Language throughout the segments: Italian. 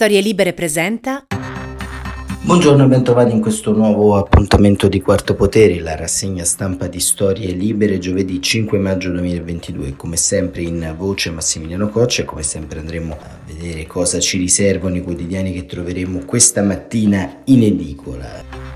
Storie Libere presenta. Buongiorno e bentrovati in questo nuovo appuntamento di Quarto Potere, la rassegna stampa di Storie Libere, giovedì 5 maggio 2022. Come sempre in voce Massimiliano Coccia come sempre andremo a vedere cosa ci riservano i quotidiani che troveremo questa mattina in edicola.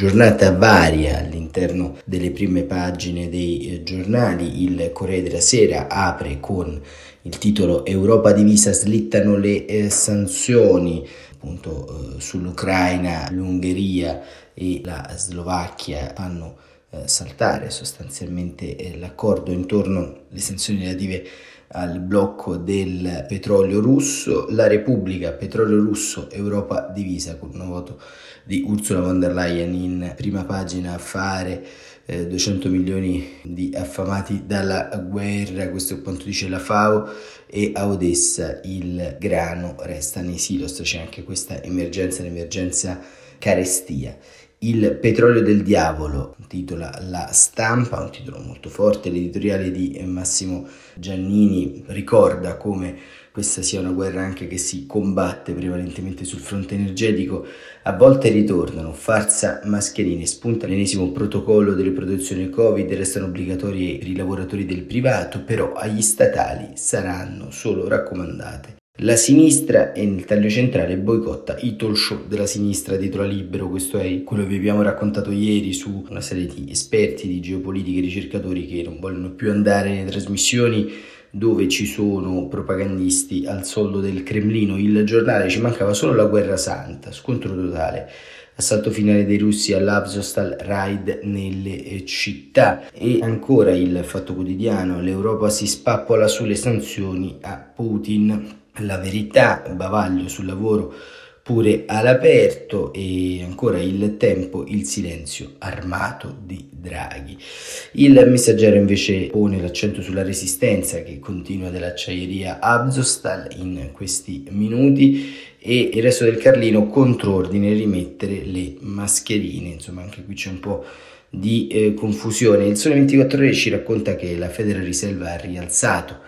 Giornata varia all'interno delle prime pagine dei eh, giornali, il Corriere della Sera apre con il titolo Europa divisa slittano le eh, sanzioni appunto eh, sull'Ucraina, l'Ungheria e la Slovacchia fanno eh, saltare sostanzialmente eh, l'accordo intorno alle sanzioni relative al blocco del petrolio russo, la Repubblica, petrolio russo, Europa divisa con un voto di Ursula von der Leyen in prima pagina a fare eh, 200 milioni di affamati dalla guerra, questo è quanto dice la FAO, e a Odessa il grano resta nei silos, c'è anche questa emergenza, l'emergenza carestia. Il petrolio del diavolo, titola La stampa, un titolo molto forte, l'editoriale di Massimo Giannini ricorda come questa sia una guerra anche che si combatte prevalentemente sul fronte energetico, a volte ritornano farsa mascherine, spunta l'ennesimo protocollo delle protezioni Covid, restano obbligatori per i lavoratori del privato, però agli statali saranno solo raccomandate. La sinistra e nel taglio centrale boicotta i talk show della sinistra dietro a Libero, questo è quello che vi abbiamo raccontato ieri su una serie di esperti di geopolitica e ricercatori che non vogliono più andare nelle trasmissioni dove ci sono propagandisti al soldo del Cremlino, il giornale ci mancava solo la guerra santa, scontro totale, assalto finale dei russi all'Avzostal raid nelle eh, città. E ancora il fatto quotidiano, l'Europa si spappola sulle sanzioni a Putin, la verità, bavaglio sul lavoro pure all'aperto e ancora il tempo, il silenzio armato di Draghi. Il messaggero invece pone l'accento sulla resistenza che continua dell'acciaieria Abzostal in questi minuti e il resto del Carlino contrordine rimettere le mascherine, insomma anche qui c'è un po' di eh, confusione. Il Sole 24 Ore ci racconta che la Federal Reserve ha rialzato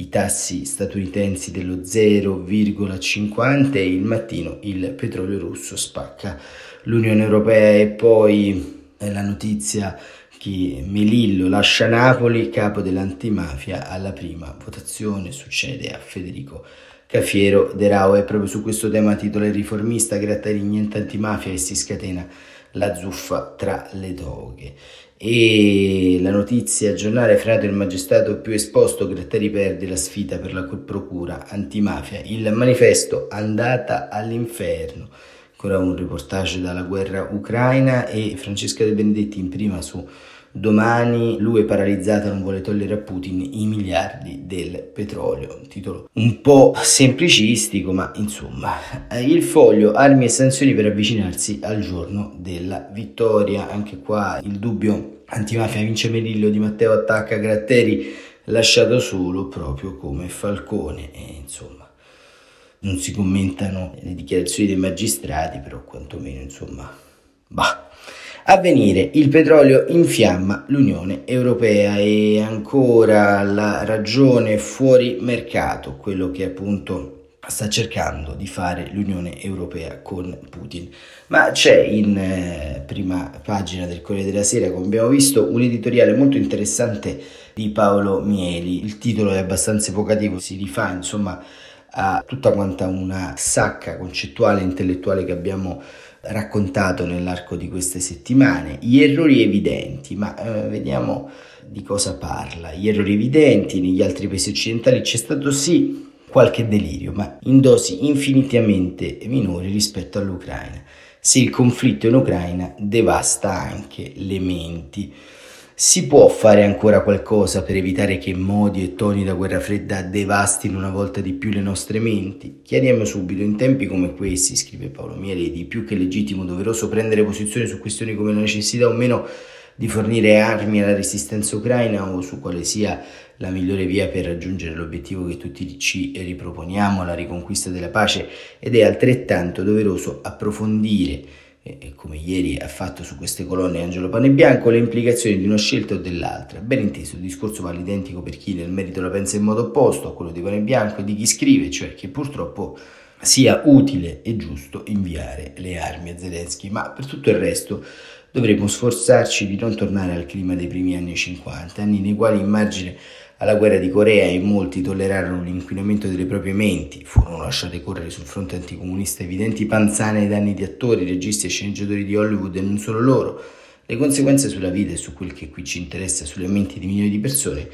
i tassi statunitensi dello 0,50 e il mattino il petrolio russo spacca. l'Unione Europea e poi la notizia che Melillo lascia Napoli, capo dell'antimafia, alla prima votazione succede a Federico Cafiero De Rao. E proprio su questo tema titola il riformista Grattari niente antimafia e si scatena la zuffa tra le toghe e la notizia giornale frenato il magistrato più esposto Gratteri perde la sfida per la procura antimafia. Il manifesto andata all'inferno. Ancora un reportage dalla guerra ucraina e Francesca De Benedetti in prima su Domani lui è paralizzata, non vuole togliere a Putin i miliardi del petrolio. Un titolo un po' semplicistico, ma insomma. Il foglio, armi e sanzioni per avvicinarsi al giorno della vittoria. Anche qua il dubbio antimafia vince Merillo di Matteo attacca Gratteri, lasciato solo proprio come Falcone. E insomma non si commentano le dichiarazioni dei magistrati, però quantomeno insomma, bah. Avvenire, il petrolio infiamma l'Unione Europea e ancora la ragione fuori mercato, quello che appunto sta cercando di fare l'Unione Europea con Putin. Ma c'è in eh, prima pagina del Corriere della Sera, come abbiamo visto, un editoriale molto interessante di Paolo Mieli. Il titolo è abbastanza evocativo, si rifà insomma a tutta quanta una sacca concettuale e intellettuale che abbiamo raccontato nell'arco di queste settimane. Gli errori evidenti, ma eh, vediamo di cosa parla. Gli errori evidenti negli altri paesi occidentali c'è stato sì qualche delirio, ma in dosi infinitamente minori rispetto all'Ucraina. Se il conflitto in Ucraina devasta anche le menti. Si può fare ancora qualcosa per evitare che modi e toni da guerra fredda devastino una volta di più le nostre menti? Chiariamo subito, in tempi come questi, scrive Paolo Mieli, più che legittimo doveroso prendere posizione su questioni come la necessità o meno di fornire armi alla resistenza ucraina o su quale sia la migliore via per raggiungere l'obiettivo che tutti ci riproponiamo, la riconquista della pace, ed è altrettanto doveroso approfondire e come ieri ha fatto su queste colonne Angelo Panebianco, le implicazioni di una scelta o dell'altra. Ben inteso, il discorso vale identico per chi nel merito la pensa in modo opposto a quello di Panebianco e di chi scrive, cioè che purtroppo sia utile e giusto inviare le armi a Zelensky, ma per tutto il resto dovremmo sforzarci di non tornare al clima dei primi anni 50, anni nei quali in margine alla guerra di Corea in molti tollerarono l'inquinamento delle proprie menti, furono lasciate correre sul fronte anticomunista evidenti panzane ai danni di attori, registi e sceneggiatori di Hollywood e non solo loro. Le conseguenze sulla vita e su quel che qui ci interessa, sulle menti di milioni di persone,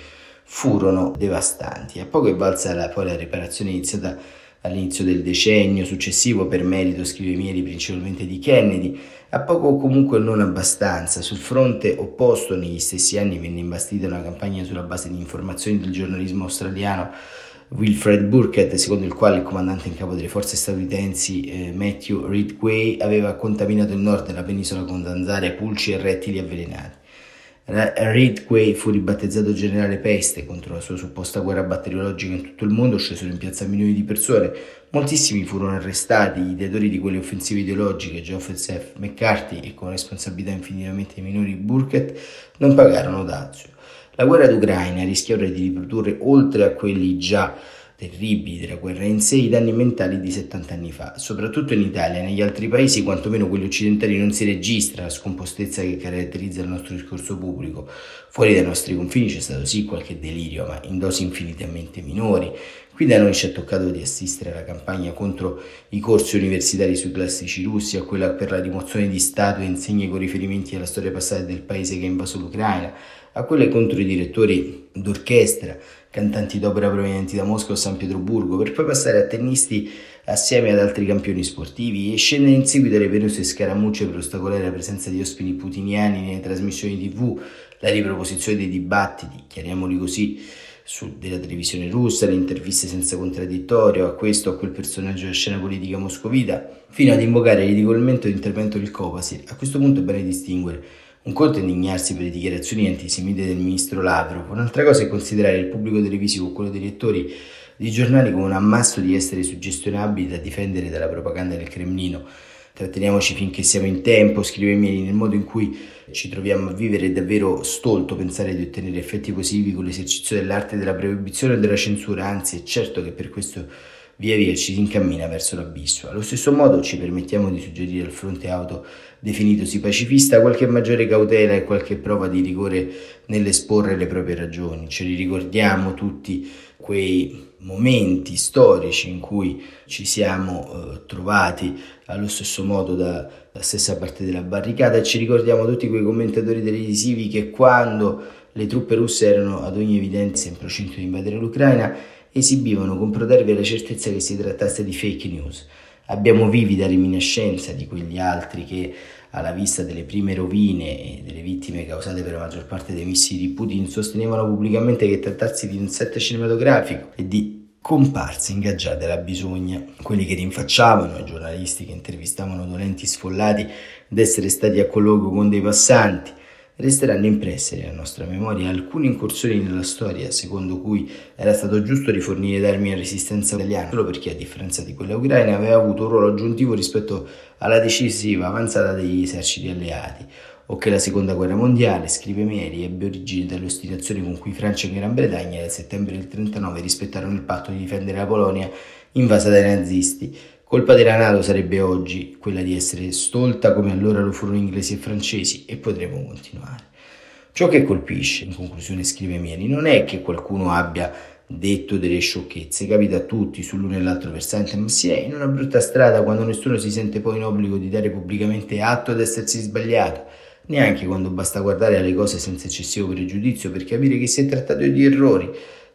furono devastanti. A poco è valsa la, poi la riparazione iniziata all'inizio del decennio successivo per merito, scrive Mieri, principalmente di Kennedy, a poco o comunque non abbastanza. Sul fronte opposto, negli stessi anni venne imbastita una campagna sulla base di informazioni del giornalismo australiano Wilfred Burkett, secondo il quale il comandante in capo delle forze statunitensi eh, Matthew Ridgway aveva contaminato il nord della penisola con zanzare, pulci e rettili avvelenati. Ridgway fu ribattezzato generale peste contro la sua supposta guerra batteriologica in tutto il mondo, scesero in piazza milioni di persone. Moltissimi furono arrestati, gli ideatori di quelle offensive ideologiche, Joseph F. McCarthy e con responsabilità infinitamente minori Burkett, non pagarono dazio. La guerra d'Ucraina rischiò di riprodurre, oltre a quelli già terribili della guerra in sé i danni mentali di 70 anni fa. Soprattutto in Italia e negli altri paesi, quantomeno quelli occidentali, non si registra la scompostezza che caratterizza il nostro discorso pubblico. Fuori dai nostri confini c'è stato sì qualche delirio, ma in dosi infinitamente minori. Qui da noi ci è toccato di assistere alla campagna contro i corsi universitari sui classici russi, a quella per la rimozione di statue e insegne con riferimenti alla storia passata del paese che ha invaso l'Ucraina, a quelle contro i direttori d'orchestra, cantanti d'opera provenienti da Mosca o San Pietroburgo, per poi passare a tennisti assieme ad altri campioni sportivi e scendere in seguito alle penose scaramucce per ostacolare la presenza di ospiti putiniani nelle trasmissioni tv, la riproposizione dei dibattiti, chiariamoli così, su, della televisione russa, le interviste senza contraddittorio a questo o a quel personaggio della scena politica moscovita, fino ad invocare ridicolmente l'intervento del Copasir. A questo punto è bene distinguere un conto è indignarsi per le dichiarazioni antisemite del ministro Lavrov, un'altra cosa è considerare il pubblico televisivo quello dei lettori di giornali come un ammasso di esseri suggestionabili da difendere dalla propaganda del Cremlino. Tratteniamoci finché siamo in tempo, scrive Mieli, nel modo in cui ci troviamo a vivere è davvero stolto pensare di ottenere effetti positivi con l'esercizio dell'arte della proibizione e della censura, anzi è certo che per questo via via ci incammina verso l'abisso. Allo stesso modo ci permettiamo di suggerire al fronte auto definitosi pacifista qualche maggiore cautela e qualche prova di rigore nell'esporre le proprie ragioni. Ce li ricordiamo tutti quei momenti storici in cui ci siamo eh, trovati allo stesso modo dalla stessa parte della barricata e ci ricordiamo tutti quei commentatori televisivi che quando le truppe russe erano ad ogni evidenza in procinto di invadere l'Ucraina esibivano con protervia la certezza che si trattasse di fake news. Abbiamo vivida reminiscenza di quegli altri che, alla vista delle prime rovine e delle vittime causate per la maggior parte dei missili di Putin, sostenevano pubblicamente che trattarsi di un set cinematografico e di comparse ingaggiate alla bisogna. Quelli che rinfacciavano, i giornalisti che intervistavano dolenti sfollati d'essere stati a colloquio con dei passanti, resteranno impresse nella nostra memoria alcune incursioni nella storia secondo cui era stato giusto rifornire armi a resistenza italiana solo perché a differenza di quella ucraina aveva avuto un ruolo aggiuntivo rispetto alla decisiva avanzata degli eserciti alleati. O che la seconda guerra mondiale, scrive Mieri, ebbe origine dalle ostinazioni con cui Francia e Gran Bretagna nel settembre del 39 rispettarono il patto di difendere la Polonia invasa dai nazisti Colpa della Nato sarebbe oggi quella di essere stolta come allora lo furono inglesi e francesi e potremo continuare. Ciò che colpisce, in conclusione scrive Mieri, non è che qualcuno abbia detto delle sciocchezze, capita a tutti sull'uno e l'altro versante, ma si è in una brutta strada quando nessuno si sente poi in obbligo di dare pubblicamente atto ad essersi sbagliato, neanche quando basta guardare alle cose senza eccessivo pregiudizio per capire che si è trattato di errori,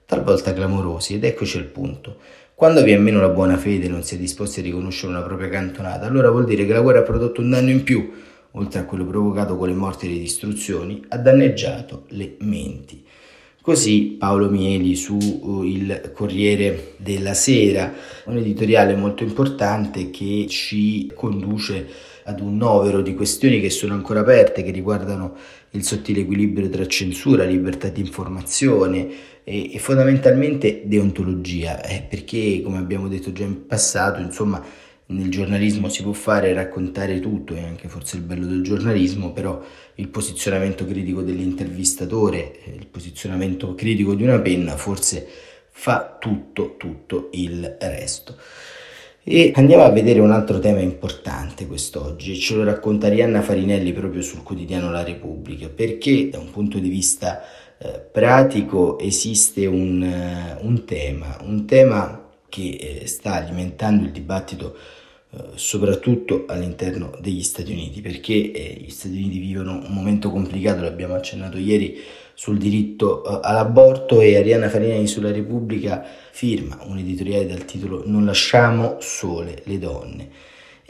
talvolta clamorosi, ed eccoci al punto. Quando vi è meno la buona fede e non si è disposti a riconoscere una propria cantonata, allora vuol dire che la guerra ha prodotto un danno in più, oltre a quello provocato con le morti e le distruzioni, ha danneggiato le menti. Così Paolo Mieli su uh, il Corriere della Sera, un editoriale molto importante che ci conduce ad un novero di questioni che sono ancora aperte, che riguardano il sottile equilibrio tra censura, libertà di informazione, e, e fondamentalmente deontologia, eh, perché come abbiamo detto già in passato, insomma, nel giornalismo si può fare raccontare tutto, è anche forse il bello del giornalismo, però il posizionamento critico dell'intervistatore, eh, il posizionamento critico di una penna forse fa tutto, tutto il resto. E andiamo a vedere un altro tema importante quest'oggi, ce lo racconta Rianna Farinelli proprio sul quotidiano La Repubblica, perché da un punto di vista eh, pratico esiste un, uh, un, tema, un tema che eh, sta alimentando il dibattito eh, soprattutto all'interno degli Stati Uniti, perché eh, gli Stati Uniti vivono un momento complicato, l'abbiamo accennato ieri, sul diritto eh, all'aborto e Arianna Farinelli sulla Repubblica firma un editoriale dal titolo Non lasciamo sole le donne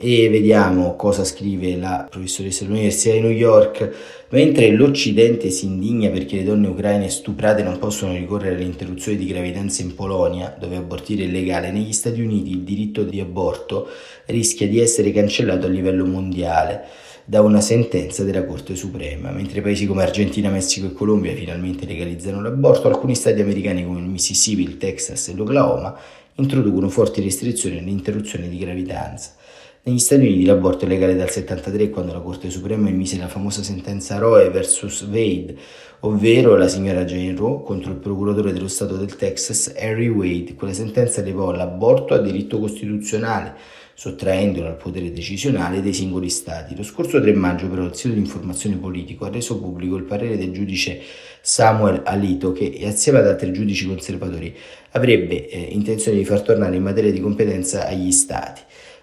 e vediamo cosa scrive la professoressa dell'Università di New York. Mentre l'Occidente si indigna perché le donne ucraine stuprate non possono ricorrere all'interruzione di gravidanza in Polonia, dove abortire è illegale, negli Stati Uniti il diritto di aborto rischia di essere cancellato a livello mondiale da una sentenza della Corte Suprema. Mentre paesi come Argentina, Messico e Colombia finalmente legalizzano l'aborto, alcuni stati americani come il Mississippi, il Texas e l'Oklahoma introducono forti restrizioni all'interruzione di gravidanza. Negli Stati Uniti l'aborto è legale dal 73 quando la Corte Suprema emise la famosa sentenza Roe vs. Wade, ovvero la signora Jane Roe contro il procuratore dello Stato del Texas Harry Wade. Quella sentenza elevò l'aborto a diritto costituzionale, sottraendolo al potere decisionale dei singoli Stati. Lo scorso 3 maggio però il sito di informazione politico ha reso pubblico il parere del giudice Samuel Alito che assieme ad altri giudici conservatori avrebbe eh, intenzione di far tornare in materia di competenza agli Stati.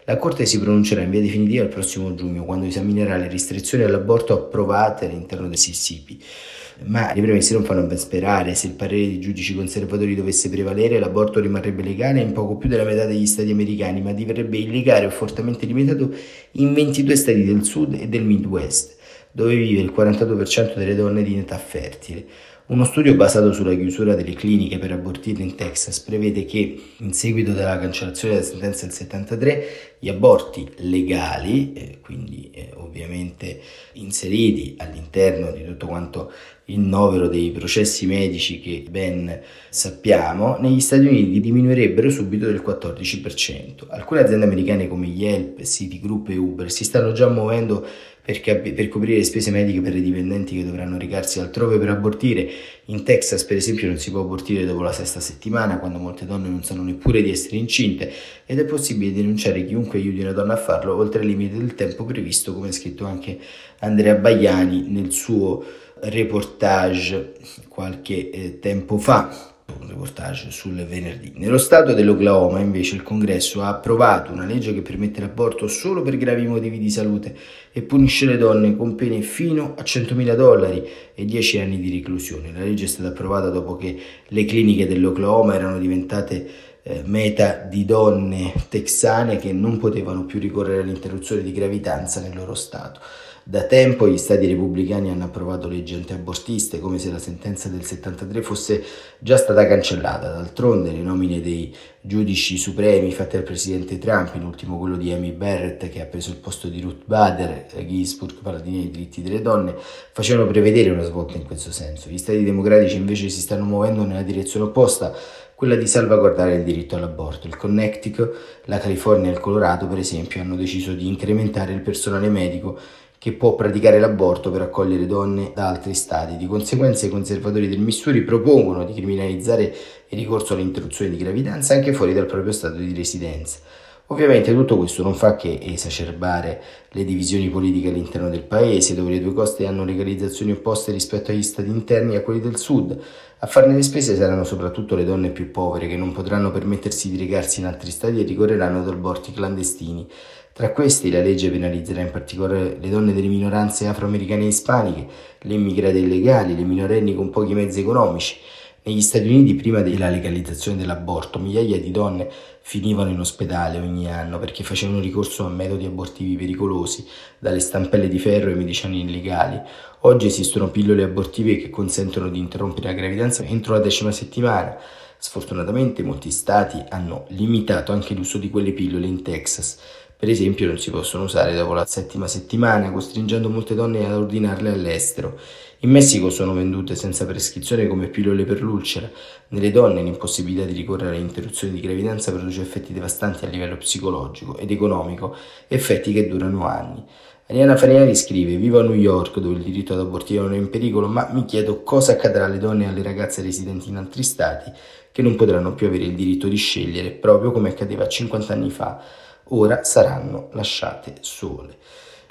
La Corte si pronuncerà in via definitiva il prossimo giugno, quando esaminerà le restrizioni all'aborto approvate all'interno del Mississippi. Ma le premesse non fanno ben sperare. Se il parere dei giudici conservatori dovesse prevalere, l'aborto rimarrebbe legale in poco più della metà degli stati americani, ma diverrebbe illegale o fortemente limitato in 22 stati del sud e del Midwest, dove vive il 42% delle donne di età fertile. Uno studio basato sulla chiusura delle cliniche per abortire in Texas prevede che, in seguito alla cancellazione della sentenza del 73, gli aborti legali, eh, quindi eh, ovviamente inseriti all'interno di tutto quanto il novero dei processi medici che ben sappiamo, negli Stati Uniti diminuirebbero subito del 14%. Alcune aziende americane come Yelp, Citigroup e Uber si stanno già muovendo per, cap- per, coprire le spese mediche per i dipendenti che dovranno recarsi altrove per abortire. In Texas, per esempio, non si può abortire dopo la sesta settimana, quando molte donne non sanno neppure di essere incinte, ed è possibile denunciare chiunque aiuti una donna a farlo oltre il limite del tempo previsto, come ha scritto anche Andrea Bagliani nel suo reportage qualche eh, tempo fa un reportage sul venerdì. Nello stato dell'Oklahoma invece il congresso ha approvato una legge che permette l'aborto solo per gravi motivi di salute e punisce le donne con pene fino a 100.000 dollari e 10 anni di reclusione. La legge è stata approvata dopo che le cliniche dell'Oklahoma erano diventate eh, meta di donne texane che non potevano più ricorrere all'interruzione di gravidanza nel loro stato. Da tempo gli stati repubblicani hanno approvato leggi antiabortiste, come se la sentenza del 73 fosse già stata cancellata. D'altronde le nomine dei giudici supremi fatte dal presidente Trump, in ultimo quello di Amy Barrett che ha preso il posto di Ruth Bader, Ginsburg, paladina dei diritti delle donne, facevano prevedere una svolta in questo senso. Gli stati democratici invece si stanno muovendo nella direzione opposta, quella di salvaguardare il diritto all'aborto. Il Connecticut, la California e il Colorado, per esempio, hanno deciso di incrementare il personale medico che può praticare l'aborto per accogliere donne da altri stati. Di conseguenza i conservatori del Missouri propongono di criminalizzare il ricorso all'interruzione di gravidanza anche fuori dal proprio stato di residenza. Ovviamente tutto questo non fa che esacerbare le divisioni politiche all'interno del paese, dove le due coste hanno legalizzazioni opposte rispetto agli stati interni e a quelli del sud. A farne le spese saranno soprattutto le donne più povere che non potranno permettersi di recarsi in altri stati e ricorreranno ad aborti clandestini. Tra questi la legge penalizzerà in particolare le donne delle minoranze afroamericane e ispaniche, le immigrate illegali, le minorenni con pochi mezzi economici. Negli Stati Uniti, prima della legalizzazione dell'aborto, migliaia di donne finivano in ospedale ogni anno perché facevano ricorso a metodi abortivi pericolosi, dalle stampelle di ferro ai medicinali illegali. Oggi esistono pillole abortive che consentono di interrompere la gravidanza entro la decima settimana. Sfortunatamente molti stati hanno limitato anche l'uso di quelle pillole in Texas per esempio non si possono usare dopo la settima settimana, costringendo molte donne ad ordinarle all'estero. In Messico sono vendute senza prescrizione come pillole per l'ulcera. Nelle donne l'impossibilità di ricorrere all'interruzione di gravidanza produce effetti devastanti a livello psicologico ed economico, effetti che durano anni. Ariana Farinelli scrive: Vivo a New York dove il diritto ad abortire non è in pericolo, ma mi chiedo cosa accadrà alle donne e alle ragazze residenti in altri stati che non potranno più avere il diritto di scegliere, proprio come accadeva 50 anni fa ora saranno lasciate sole.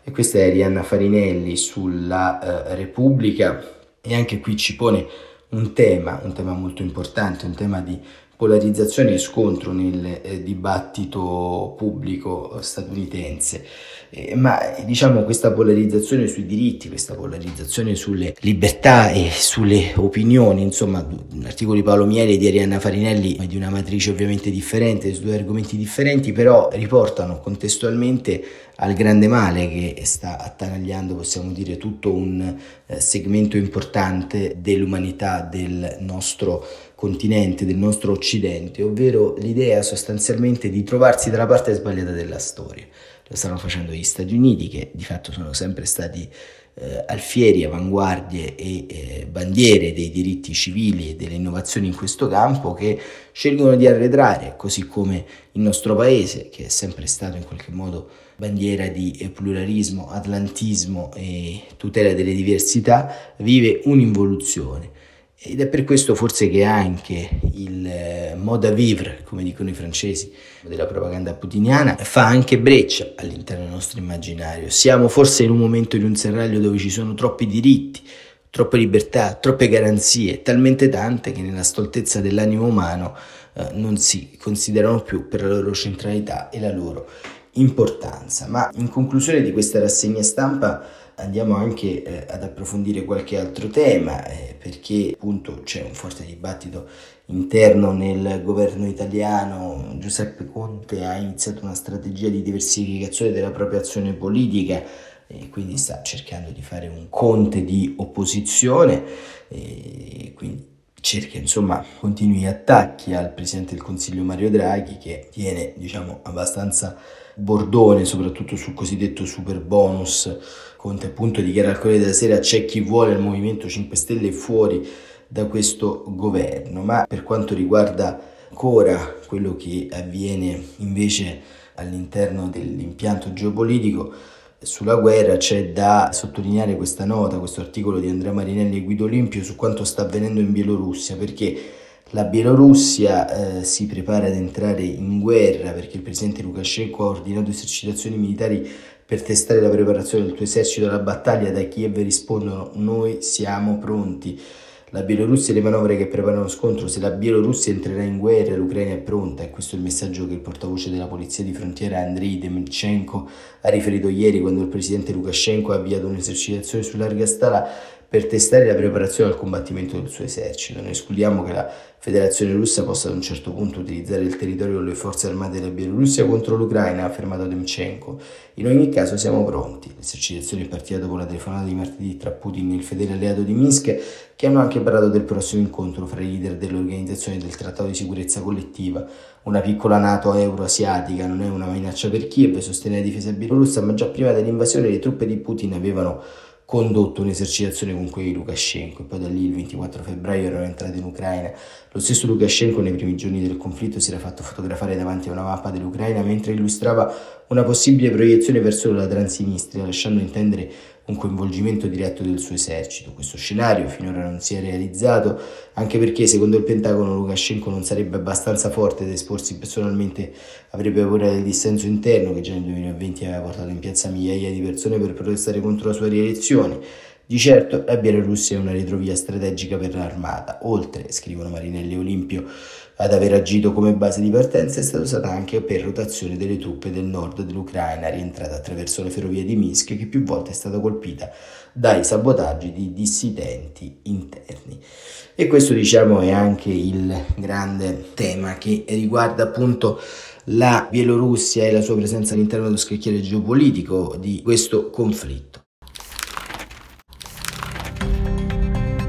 E questa è Arianna Farinelli sulla eh, Repubblica e anche qui ci pone un tema, un tema molto importante, un tema di polarizzazione e scontro nel eh, dibattito pubblico statunitense. Eh, ma diciamo questa polarizzazione sui diritti, questa polarizzazione sulle libertà e sulle opinioni, insomma, l'articolo di Paolo Miele e di Arianna Farinelli è di una matrice ovviamente differente, su due argomenti differenti, però riportano contestualmente al grande male che sta attanagliando, possiamo dire, tutto un eh, segmento importante dell'umanità del nostro continente, del nostro occidente, ovvero l'idea sostanzialmente di trovarsi dalla parte sbagliata della storia. Lo stanno facendo gli Stati Uniti, che di fatto sono sempre stati eh, alfieri, avanguardie e eh, bandiere dei diritti civili e delle innovazioni in questo campo, che scelgono di arretrare, così come il nostro paese, che è sempre stato in qualche modo bandiera di eh, pluralismo, atlantismo e tutela delle diversità, vive un'involuzione. Ed è per questo forse che anche il eh, mode à vivre, come dicono i francesi, della propaganda putiniana, fa anche breccia all'interno del nostro immaginario. Siamo forse in un momento in un serraglio dove ci sono troppi diritti, troppe libertà, troppe garanzie, talmente tante che nella stoltezza dell'animo umano eh, non si considerano più per la loro centralità e la loro importanza. Ma in conclusione di questa rassegna stampa andiamo anche eh, ad approfondire qualche altro tema eh, perché appunto c'è un forte dibattito interno nel governo italiano. Giuseppe Conte ha iniziato una strategia di diversificazione della propria azione politica e quindi sta cercando di fare un conte di opposizione e quindi cerca insomma continui attacchi al presidente del Consiglio Mario Draghi che tiene diciamo abbastanza bordone soprattutto sul cosiddetto super bonus Conte appunto dichiara al Corriere della Sera c'è chi vuole il Movimento 5 Stelle fuori da questo governo ma per quanto riguarda ancora quello che avviene invece all'interno dell'impianto geopolitico sulla guerra c'è da sottolineare questa nota, questo articolo di Andrea Marinelli e Guido Olimpio su quanto sta avvenendo in Bielorussia, perché la Bielorussia eh, si prepara ad entrare in guerra perché il presidente Lukashenko ha ordinato esercitazioni militari per testare la preparazione del tuo esercito alla battaglia. Da Kiev rispondono noi siamo pronti la Bielorussia e le manovre che preparano lo scontro. Se la Bielorussia entrerà in guerra, l'Ucraina è pronta. E questo è il messaggio che il portavoce della polizia di frontiera Andriy Demchenko ha riferito ieri quando il presidente Lukashenko ha avviato un'esercitazione su larga scala per testare la preparazione al combattimento del suo esercito. Non escludiamo che la Federazione russa possa ad un certo punto utilizzare il territorio delle forze armate della Bielorussia contro l'Ucraina, ha affermato Demchenko. In ogni caso siamo pronti. L'esercitazione è partita dopo la telefonata di martedì tra Putin e il fedele alleato di Minsk, che hanno anche parlato del prossimo incontro fra i leader dell'organizzazione del Trattato di sicurezza collettiva. Una piccola NATO euroasiatica non è una minaccia per Kiev, sostiene la difesa bielorussa, ma già prima dell'invasione le truppe di Putin avevano condotto un'esercitazione con quelli di Lukashenko e poi da lì il 24 febbraio erano entrati in Ucraina. Lo stesso Lukashenko nei primi giorni del conflitto si era fatto fotografare davanti a una mappa dell'Ucraina mentre illustrava una possibile proiezione verso la Transnistria, lasciando intendere un coinvolgimento diretto del suo esercito. Questo scenario finora non si è realizzato, anche perché secondo il Pentagono Lukashenko non sarebbe abbastanza forte da esporsi personalmente, avrebbe paura del dissenso interno che già nel 2020 aveva portato in piazza migliaia di persone per protestare contro la sua rielezione. Di certo la Bielorussia è una ritrovia strategica per l'armata, oltre, scrivono Marinelli e Olimpio, ad aver agito come base di partenza è stata usata anche per rotazione delle truppe del nord dell'Ucraina, rientrata attraverso le ferrovie di Minsk, che più volte è stata colpita dai sabotaggi di dissidenti interni. E questo diciamo è anche il grande tema che riguarda appunto la Bielorussia e la sua presenza all'interno dello scacchiere geopolitico di questo conflitto.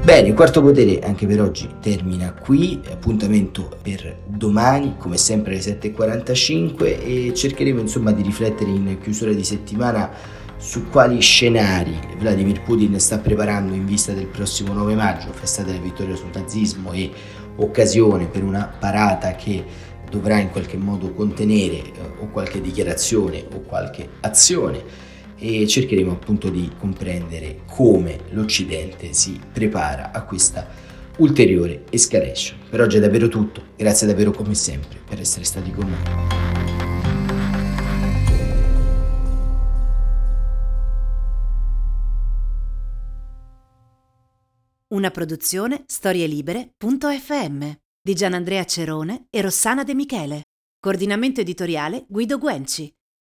Bene, il quarto potere anche per oggi termina qui, appuntamento per domani come sempre alle 7.45 e cercheremo insomma di riflettere in chiusura di settimana su quali scenari Vladimir Putin sta preparando in vista del prossimo 9 maggio, festa della vittoria sul nazismo e occasione per una parata che dovrà in qualche modo contenere eh, o qualche dichiarazione o qualche azione e cercheremo appunto di comprendere come l'Occidente si prepara a questa ulteriore escalation. Per oggi è davvero tutto, grazie davvero come sempre per essere stati con noi. Una produzione storielibere.fm di Gianandrea Cerone e Rossana De Michele. Coordinamento editoriale Guido Guenci.